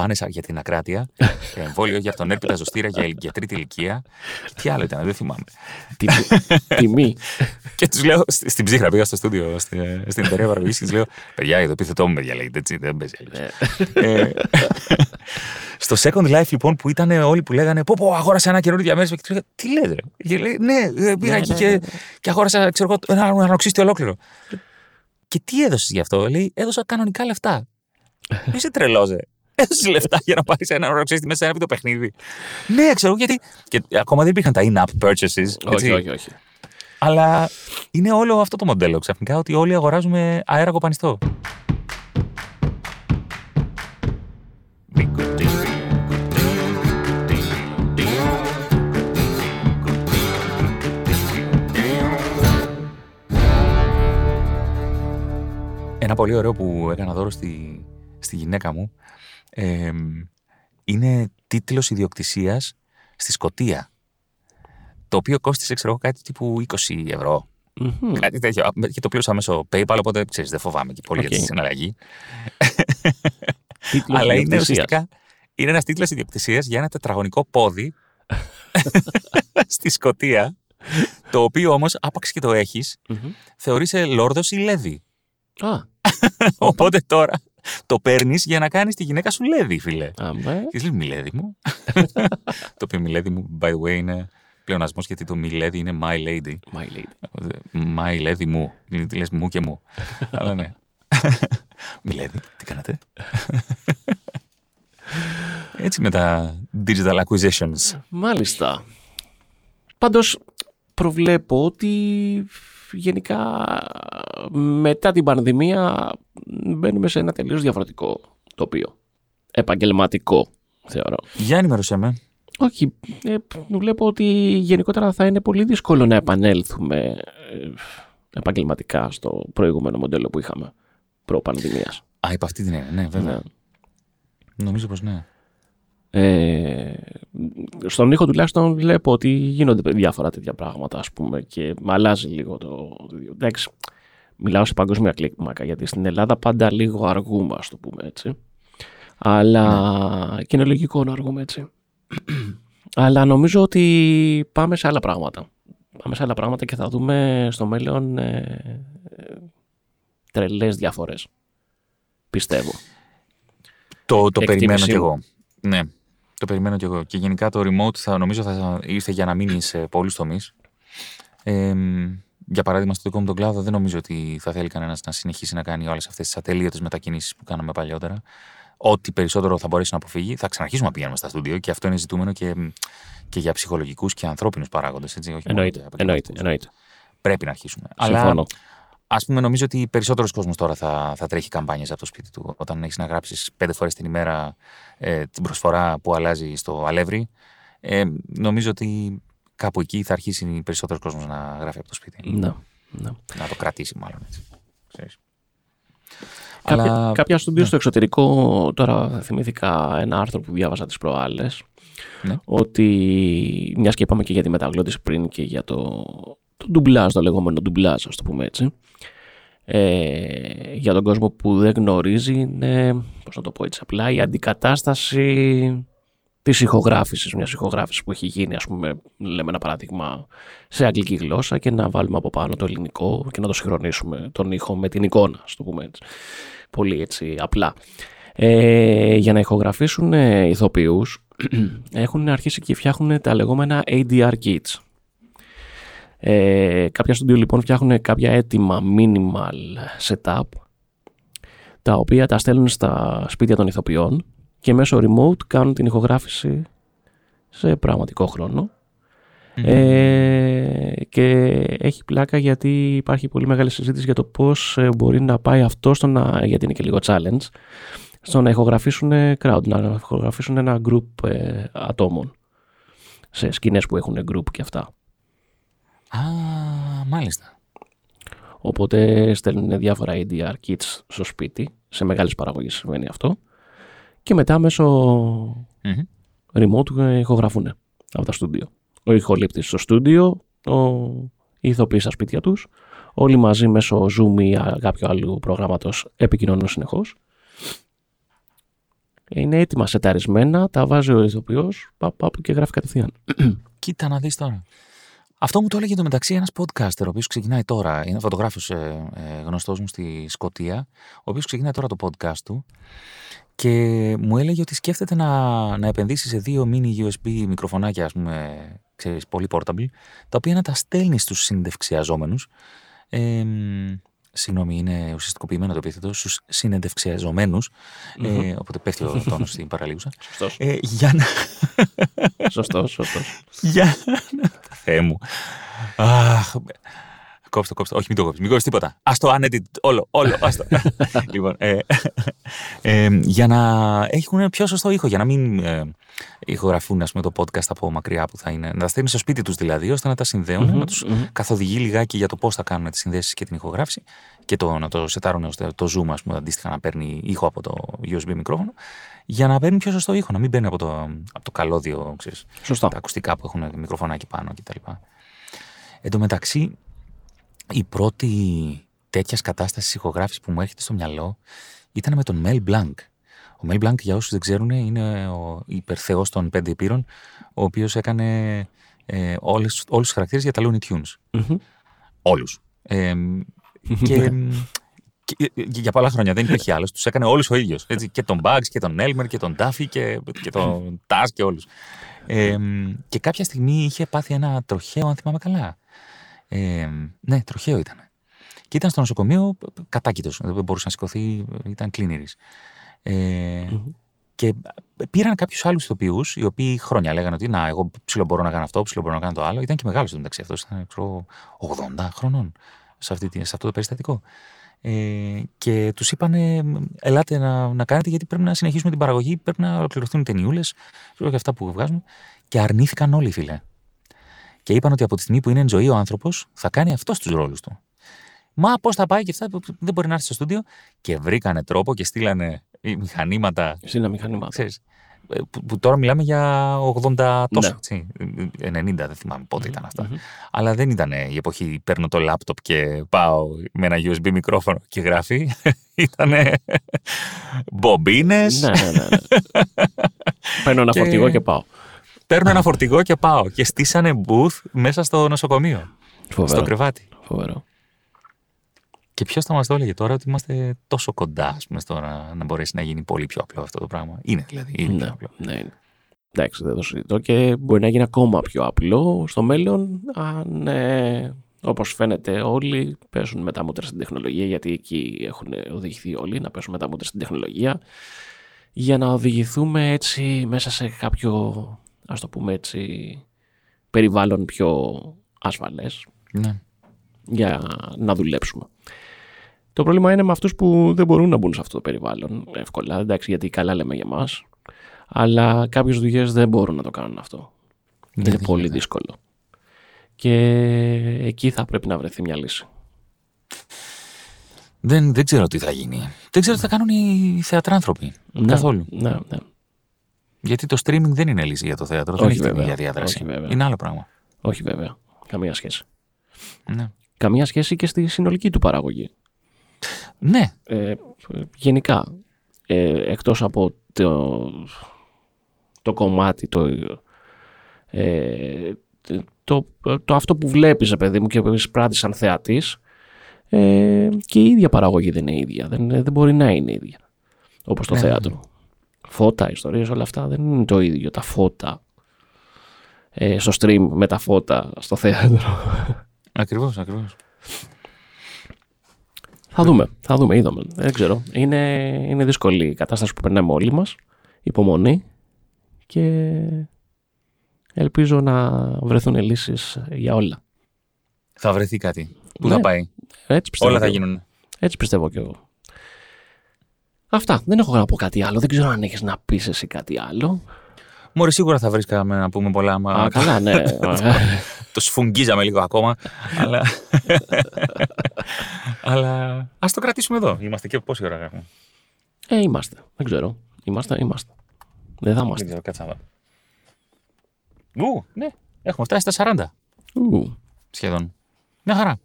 πάνε για την ακράτεια, εμβόλιο για τον έρπιτα ζωστήρα για, για τρίτη ηλικία. Και τι άλλο ήταν, δεν θυμάμαι. Τιμή- Τιμή. και τους λέω στη- στην ψύχρα, πήγα στο στούντιο στη- στην εταιρεία παραγωγής και τους λέω: Παιδιά, το επίθετό μου, παιδιά, λέγεται έτσι, δεν παίζει αλλιώς». Ε, στο Second Life, λοιπόν, που ήταν όλοι που λέγανε Πω, πω, αγόρασα ένα καινούριο διαμέρισμα. Και τους λέγα Τι λέτε, ρε; Και λέει, Ναι, ε, πήγα Ναι, εκεί ναι, και, ναι. και αγόρασα, ξέρω εγώ, ένα ανοξύστη ολόκληρο. Και τι έδωσες γι' αυτό, λέει, Έδωσα κανονικά λεφτά. Είσαι τρελό, ρε. Έδωσε λεφτά για να πάρεις ένα ανοξύστη μέσα σε ένα βίντεο παιχνίδι. ναι, ξέρω γιατί. Και ακόμα δεν υπήρχαν τα in-app purchases. όχι, έτσι. όχι, όχι. Αλλά είναι όλο αυτό το μοντέλο ξαφνικά ότι όλοι αγοράζουμε αέρα κοπανιστό. Ένα πολύ ωραίο που έκανα δώρο στη, στη γυναίκα μου ε, είναι τίτλος ιδιοκτησίας στη Σκωτία. Το οποίο κόστησε, ξέρω εγώ, κάτι τύπου 20 ευρώ. Μμμ. Κάτι τέτοιο. Α, Και το πλήρωσα μέσω PayPal, οπότε ξέρεις, δεν φοβάμαι και πολύ για Οκ. τη συναλλαγή. Τίτλος Αλλά είναι ιδιοκτησίας. ουσιαστικά είναι ένας τίτλος ιδιοκτησίας για ένα τετραγωνικό πόδι στη Σκωτία. Το οποίο όμως, άπαξ και το έχεις, Μμμ. θεωρείσαι λόρδος ή λέδι. Α, Οπότε τώρα το παίρνεις για να κάνεις τη γυναίκα σου λέδι, φίλε. αμέ. Και της λέει, Μιλέδι μου. το οποίο Μιλέδι μου, by the way, είναι πλεονασμός γιατί το Milady είναι My Lady. My lady. My Lady μου. Τι λες μου και μου. Αλλά ναι. Milady, τι κάνατε; Έτσι με τα digital acquisitions. Μάλιστα. Πάντως προβλέπω ότι γενικά μετά την πανδημία μπαίνουμε σε ένα τελείως διαφορετικό τοπίο. Επαγγελματικό, θεωρώ. Για ενημέρωσέ με. Όχι, ε, βλέπω ότι γενικότερα θα είναι πολύ δύσκολο να επανέλθουμε ε, επαγγελματικά στο προηγούμενο μοντέλο που είχαμε προ-πανδημίας. Α, υπ' αυτή την έννοια, ναι, βέβαια. Ναι. Νομίζω πως ναι. Ε, στον ήχο τουλάχιστον βλέπω ότι γίνονται διάφορα τέτοια πράγματα ας πούμε και με αλλάζει λίγο το... Εντάξει, μιλάω σε παγκόσμια κλίμακα γιατί στην Ελλάδα πάντα λίγο αργούμε ας το πούμε έτσι. Αλλά και είναι λογικό να αργούμε έτσι. Αλλά νομίζω ότι πάμε σε άλλα πράγματα. Πάμε σε άλλα πράγματα και θα δούμε στο μέλλον ε, ε, τρελές διαφορές. Πιστεύω. Το, το περιμένω Εκτίμησή κι μου. εγώ. Ναι, το περιμένω κι εγώ. Και γενικά το remote θα νομίζω θα ήρθε για να μείνει σε πολλούς τομείς. Ε, για παράδειγμα, στο δικό μου τον κλάδο, δεν νομίζω ότι θα θέλει κανένας να συνεχίσει να κάνει όλες αυτές τις ατελείωτες μετακινήσεις που κάναμε παλιότερα. Ό,τι περισσότερο θα μπορέσει να αποφύγει, θα ξαναρχίσουμε να πηγαίνουμε στα στούντιο και αυτό είναι ζητούμενο και, και για ψυχολογικούς και ανθρώπινους παράγοντες. Εννοείται, εννοείται, εννοείται. Πρέπει να αρχίσουμε. Συμφωνώ. Αλλά Α πούμε, νομίζω ότι περισσότερος κόσμος τώρα θα, θα τρέχει καμπάνιες από το σπίτι του. Όταν έχεις να γράψεις πέντε φορές την ημέρα ε, την προσφορά που αλλάζει στο αλεύρι, ε, νομίζω ότι κάπου εκεί θα αρχίσει περισσότερος κόσμος να γράφει από το σπίτι. Ναι, ναι. Να το κρατήσει, μάλλον έτσι. Ξέρεις. Κάποια, Αλλά- κάποια στούντιο ναι. στο εξωτερικό, τώρα θυμήθηκα ένα άρθρο που διάβαζα τις προάλλες, Ναι. ότι μιας και είπαμε και για τη μεταγλώτηση πριν και για το, το ντουμπλάζ, το λεγόμενο ντουμπλάζ, ας το πούμε έτσι, ε, για τον κόσμο που δεν γνωρίζει είναι, πώς να το πω έτσι απλά, η αντικατάσταση της ηχογράφησης, μιας ηχογράφησης που έχει γίνει, ας πούμε, λέμε ένα παράδειγμα, σε αγγλική γλώσσα και να βάλουμε από πάνω το ελληνικό και να το συγχρονίσουμε τον ήχο με την εικόνα, ας το πούμε έτσι. Πολύ έτσι απλά. Ε, για να ηχογραφήσουν ε, ηθοποιούς έχουν αρχίσει και φτιάχνουν τα λεγόμενα ADR kits. Ε, κάποια στούντιο λοιπόν φτιάχνουν κάποια έτοιμα minimal setup τα οποία τα στέλνουν στα σπίτια των ηθοποιών και μέσω remote κάνουν την ηχογράφηση σε πραγματικό χρόνο. Ε, και έχει πλάκα γιατί υπάρχει πολύ μεγάλη συζήτηση για το πώς ε, μπορεί να πάει αυτό στο να, γιατί είναι και λίγο challenge στο να ηχογραφήσουν crowd, να ηχογραφήσουν ένα group ε, ατόμων σε σκηνές που έχουν group και αυτά. Α, μάλιστα. Οπότε στέλνουν διάφορα ADR kits στο σπίτι, σε μεγάλες παραγωγές σημαίνει αυτό και μετά μέσω Μμμ. remote ε, ηχογραφούν από τα στούντιο. Ο ηχολήπτης στο στούντιο, ο οι ηθοποιοί στα σπίτια τους, όλοι μαζί μέσω Zoom ή α- κάποιο άλλου προγράμματος επικοινωνούν συνεχώς. Είναι έτοιμα σεταρισμένα, τα βάζει ο ηθοποιός, παπ, παπ, και γράφει κατευθείαν. Κοίτα να δεις τώρα. Αυτό μου το έλεγε το μεταξύ ένας podcaster, ο οποίος ξεκινάει τώρα, είναι φωτογράφος ε, ε, γνωστός μου στη Σκωτία, ο οποίος ξεκινάει τώρα το podcast του και μου έλεγε ότι σκέφτεται να, να επενδύσει σε δύο mini USB μικροφωνάκια, ας πούμε, ξέρεις, πολύ portable, τα οποία να τα στέλνει στους συνεντευξιαζόμενους. Ε, μ, συγγνώμη, είναι ουσιαστικοποιημένο το επίθετο, στους συνεντευξιαζομένους, ε, οπότε πέφτει ο τόνος στην παραλίγουσα, Σωστός. ε, για να... σωστός, σωστός. Για να. Θεέ μου. Αχ. Κόψτε, κόψτε. Όχι, μην το κόψεις. Μην κόψεις τίποτα. Α το unedit. Όλο, όλο. Άστο. λοιπόν, ε, ε, για να έχουν πιο σωστό ήχο, για να μην ε, ηχογραφούν ας πούμε, το podcast από μακριά που θα είναι. Να τα στέλνουν στο σπίτι τους δηλαδή, ώστε να τα συνδεουν να τους καθοδηγεί λιγάκι για το πώς θα κάνουν τις συνδέσεις και την ηχογράφηση και το, να το σετάρουν ώστε το Zoom, ας πούμε, αντίστοιχα να παίρνει ήχο από το USB μικρόφωνο, για να παίρνει πιο σωστό ήχο, να μην μπαίνει από το, από το καλώδιο, ξέρεις, Σωστά. τα ακουστικά που έχουν μικροφωνάκι πάνω κτλ. Εν τω μεταξύ, η πρώτη τέτοιας κατάστασης ηχογράφησης που μου έρχεται στο μυαλό ήταν με τον Mel Blanc. Ο Mel Blanc, για όσους δεν ξέρουν, είναι ο υπερθεός των πέντε υπήρων, ο οποίος έκανε ε, όλες, όλους τους χαρακτήρες για τα Looney Tunes. Μμμ. Όλους. Ε, και, και- και για πολλά χρόνια δεν υπήρχε άλλος. Τους έκανε όλους ο ίδιος. Έτσι, και τον Bugs και τον Elmer και τον Duffy και, και τον Taz και όλους. Ε, και κάποια στιγμή είχε πάθει ένα τροχαίο, αν θυμάμαι καλά. Ε, ναι, τροχαίο ήταν. Και ήταν στο νοσοκομείο κατάκητος. Δεν μπορούσε να σηκωθεί, ήταν κλίνηρης. Ε, Και πήραν κάποιους άλλους ηθοποιούς, οι οποίοι χρόνια λέγανε ότι Να, εγώ ψηλό μπορώ να κάνω αυτό, ψηλό μπορώ να κάνω το άλλο. Ήταν και μεγάλος στο μεταξύ αυτός, ήταν ξέρω, 80 χρονών σε, αυτή, σε αυτό το περιστατικό. Ε, και τους είπαν, ελάτε να, να κάνετε γιατί πρέπει να συνεχίσουμε την παραγωγή, πρέπει να ολοκληρωθούν οι ταινιούλες και αυτά που βγάζουμε. Και αρνήθηκαν όλοι, φίλε. Και είπαν ότι από τη στιγμή που είναι εν ζωή ο άνθρωπος, θα κάνει αυτός τους ρόλους του. Μα πώς θα πάει και αυτά, δεν μπορεί να έρθει στο στούντιο. Και βρήκανε τρόπο και στείλανε μηχανήματα. Στείλανε μηχανήματα. Ξέρεις, ε, που, που, τώρα μιλάμε για 80 τόσο, έτσι, 90 δεν θυμάμαι πότε ήταν αυτά. Αλλά δεν ήταν η εποχή παίρνω το λάπτοπ και πάω με ένα USB μικρόφωνο και γράφει. ήταν μπομπίνες. ναι, ναι, ναι. Παίρνω ένα φορτηγό και πάω. Παίρνω ένα φορτηγό και πάω. Και στήσανε booth μέσα στο νοσοκομείο. Φοβερό. Στο κρεβάτι. Φοβερό. Και ποιος θα μας το έλεγε τώρα ότι είμαστε τόσο κοντά, ας πούμε, στο να, να μπορέσει να γίνει πολύ πιο απλό αυτό το πράγμα. Είναι δηλαδή. Είναι Ναι, πιο απλό. ναι, είναι. Εντάξει, δεν το συζητώ και μπορεί να γίνει ακόμα πιο απλό στο μέλλον αν ε, όπως φαίνεται όλοι πέσουν με τα μούτρα στην τεχνολογία γιατί εκεί έχουν οδηγηθεί όλοι να πέσουν με τα μούτρα στην τεχνολογία για να οδηγηθούμε έτσι μέσα σε κάποιο ας το πούμε έτσι περιβάλλον πιο ασφαλές Ναι. για να δουλέψουμε. Το πρόβλημα είναι με αυτούς που δεν μπορούν να μπουν σε αυτό το περιβάλλον εύκολα, εντάξει, γιατί καλά λέμε για μας, αλλά κάποιες δουλειές δεν μπορούν να το κάνουν αυτό. Δεν είναι πολύ γίνεται. δύσκολο. Και εκεί θα πρέπει να βρεθεί μια λύση. Δεν, δεν ξέρω τι θα γίνει. Δεν ξέρω τι θα κάνουν οι θεατράνθρωποι. Καθόλου. Ναι, ναι. Γιατί το streaming δεν είναι λύση για το θέατρο. δεν Όχι, έχει την βέβαια. ίδια διάδραση. Όχι, βέβαια. είναι άλλο πράγμα. Όχι βέβαια. Καμία σχέση. Ναι. Καμία σχέση και στη συνολική του παραγωγή. Ναι. Ε, γενικά, ε, εκτός από το, το κομμάτι, το, ε, το, το αυτό που βλέπεις, ρε παιδί μου, και εισπράττεις σαν θεατής, ε, και η ίδια παραγωγή δεν είναι ίδια. Δεν, δεν μπορεί να είναι ίδια. Όπως το Ναι, θέατρο. Φώτα, ιστορίες, όλα αυτά δεν είναι το ίδιο. Τα φώτα ε, στο stream με τα φώτα στο θέατρο. Ακριβώς, ακριβώς. Θα δούμε, θα δούμε, είδαμε. Δεν ξέρω. Είναι, είναι δύσκολη η κατάσταση που περνάμε όλοι μας. Υπομονή και ελπίζω να βρεθούν λύσεις για όλα. Θα βρεθεί κάτι. Πού Ναι. θα πάει. Έτσι πιστεύω, Όλα θα και- γίνουν. έτσι πιστεύω και εγώ. Αυτά. Δεν έχω να πω κάτι άλλο. Δεν ξέρω αν έχεις να πεις εσύ κάτι άλλο. Μωρή, σίγουρα θα βρει κανένα να πούμε πολλά. Μα Α, καλά, ναι. το σφουγγίζαμε λίγο ακόμα. αλλά. αλλά ας το κρατήσουμε εδώ. Είμαστε και πόση ώρα έχουμε; ε, είμαστε. Δεν ξέρω. Είμαστε, είμαστε. Δεν θα Δεν είμαστε. ξέρω, κάτσε να δω. Ου, ναι, έχουμε φτάσει στα 40 Ου. σχεδόν. Μια χαρά.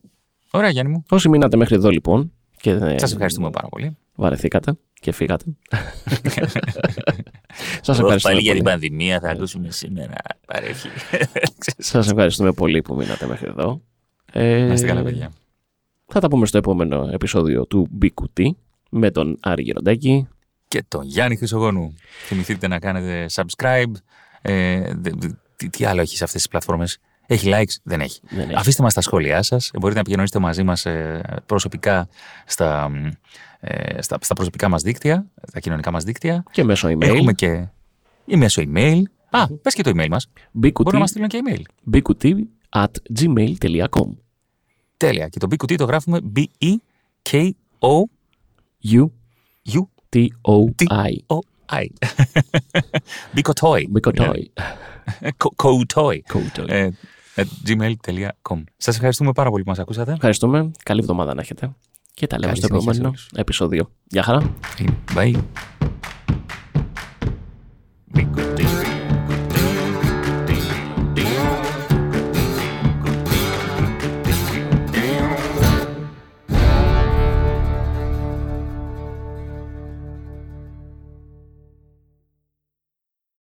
Ωραία, Γιάννη μου. Όσοι μείνατε μέχρι εδώ λοιπόν και δεν Σας ευχαριστούμε πάρα πολύ. Βαρεθήκατε και φύγατε. Σας Ω, ευχαριστούμε Πάλι για την πολύ. πανδημία θα ακούσουμε σήμερα. Παρέχει. Σας ευχαριστούμε πολύ που μείνατε μέχρι εδώ. Ε, Να είστε καλά, παιδιά. Θα τα πούμε στο επόμενο επεισόδιο του BQT με τον Άρη Γεροντάκη. Και τον Γιάννη Χρυσογόνου. Θυμηθείτε να κάνετε subscribe. Ε, δε- δε- τι, τι άλλο έχεις σε αυτές τις πλατφόρμες; Έχει likes, δεν έχει. Δεν έχει. Αφήστε μας τα σχόλιά σας. Μπορείτε να επικοινωνήσετε μαζί μας ε, προσωπικά στα, ε, στα, στα προσωπικά μας δίκτυα, τα κοινωνικά μας δίκτυα. Και μέσω email. Έχουμε και ή μέσω email. Α, πες και το email μας. Μπορούν να BQT, μας στείλουν και email. BQT at gmail.com Τέλεια. Και το BQT το γράφουμε B-E-K-O-U-I. U-T-O-I. Bikotoy. BQT. Kotoy. gmail.com. Σας ευχαριστούμε πάρα πολύ που μας ακούσατε. Ευχαριστούμε. Καλή εβδομάδα να έχετε. Και τα λέμε στο επόμενο επεισόδιο. Γεια χαρά. Bye. Bye.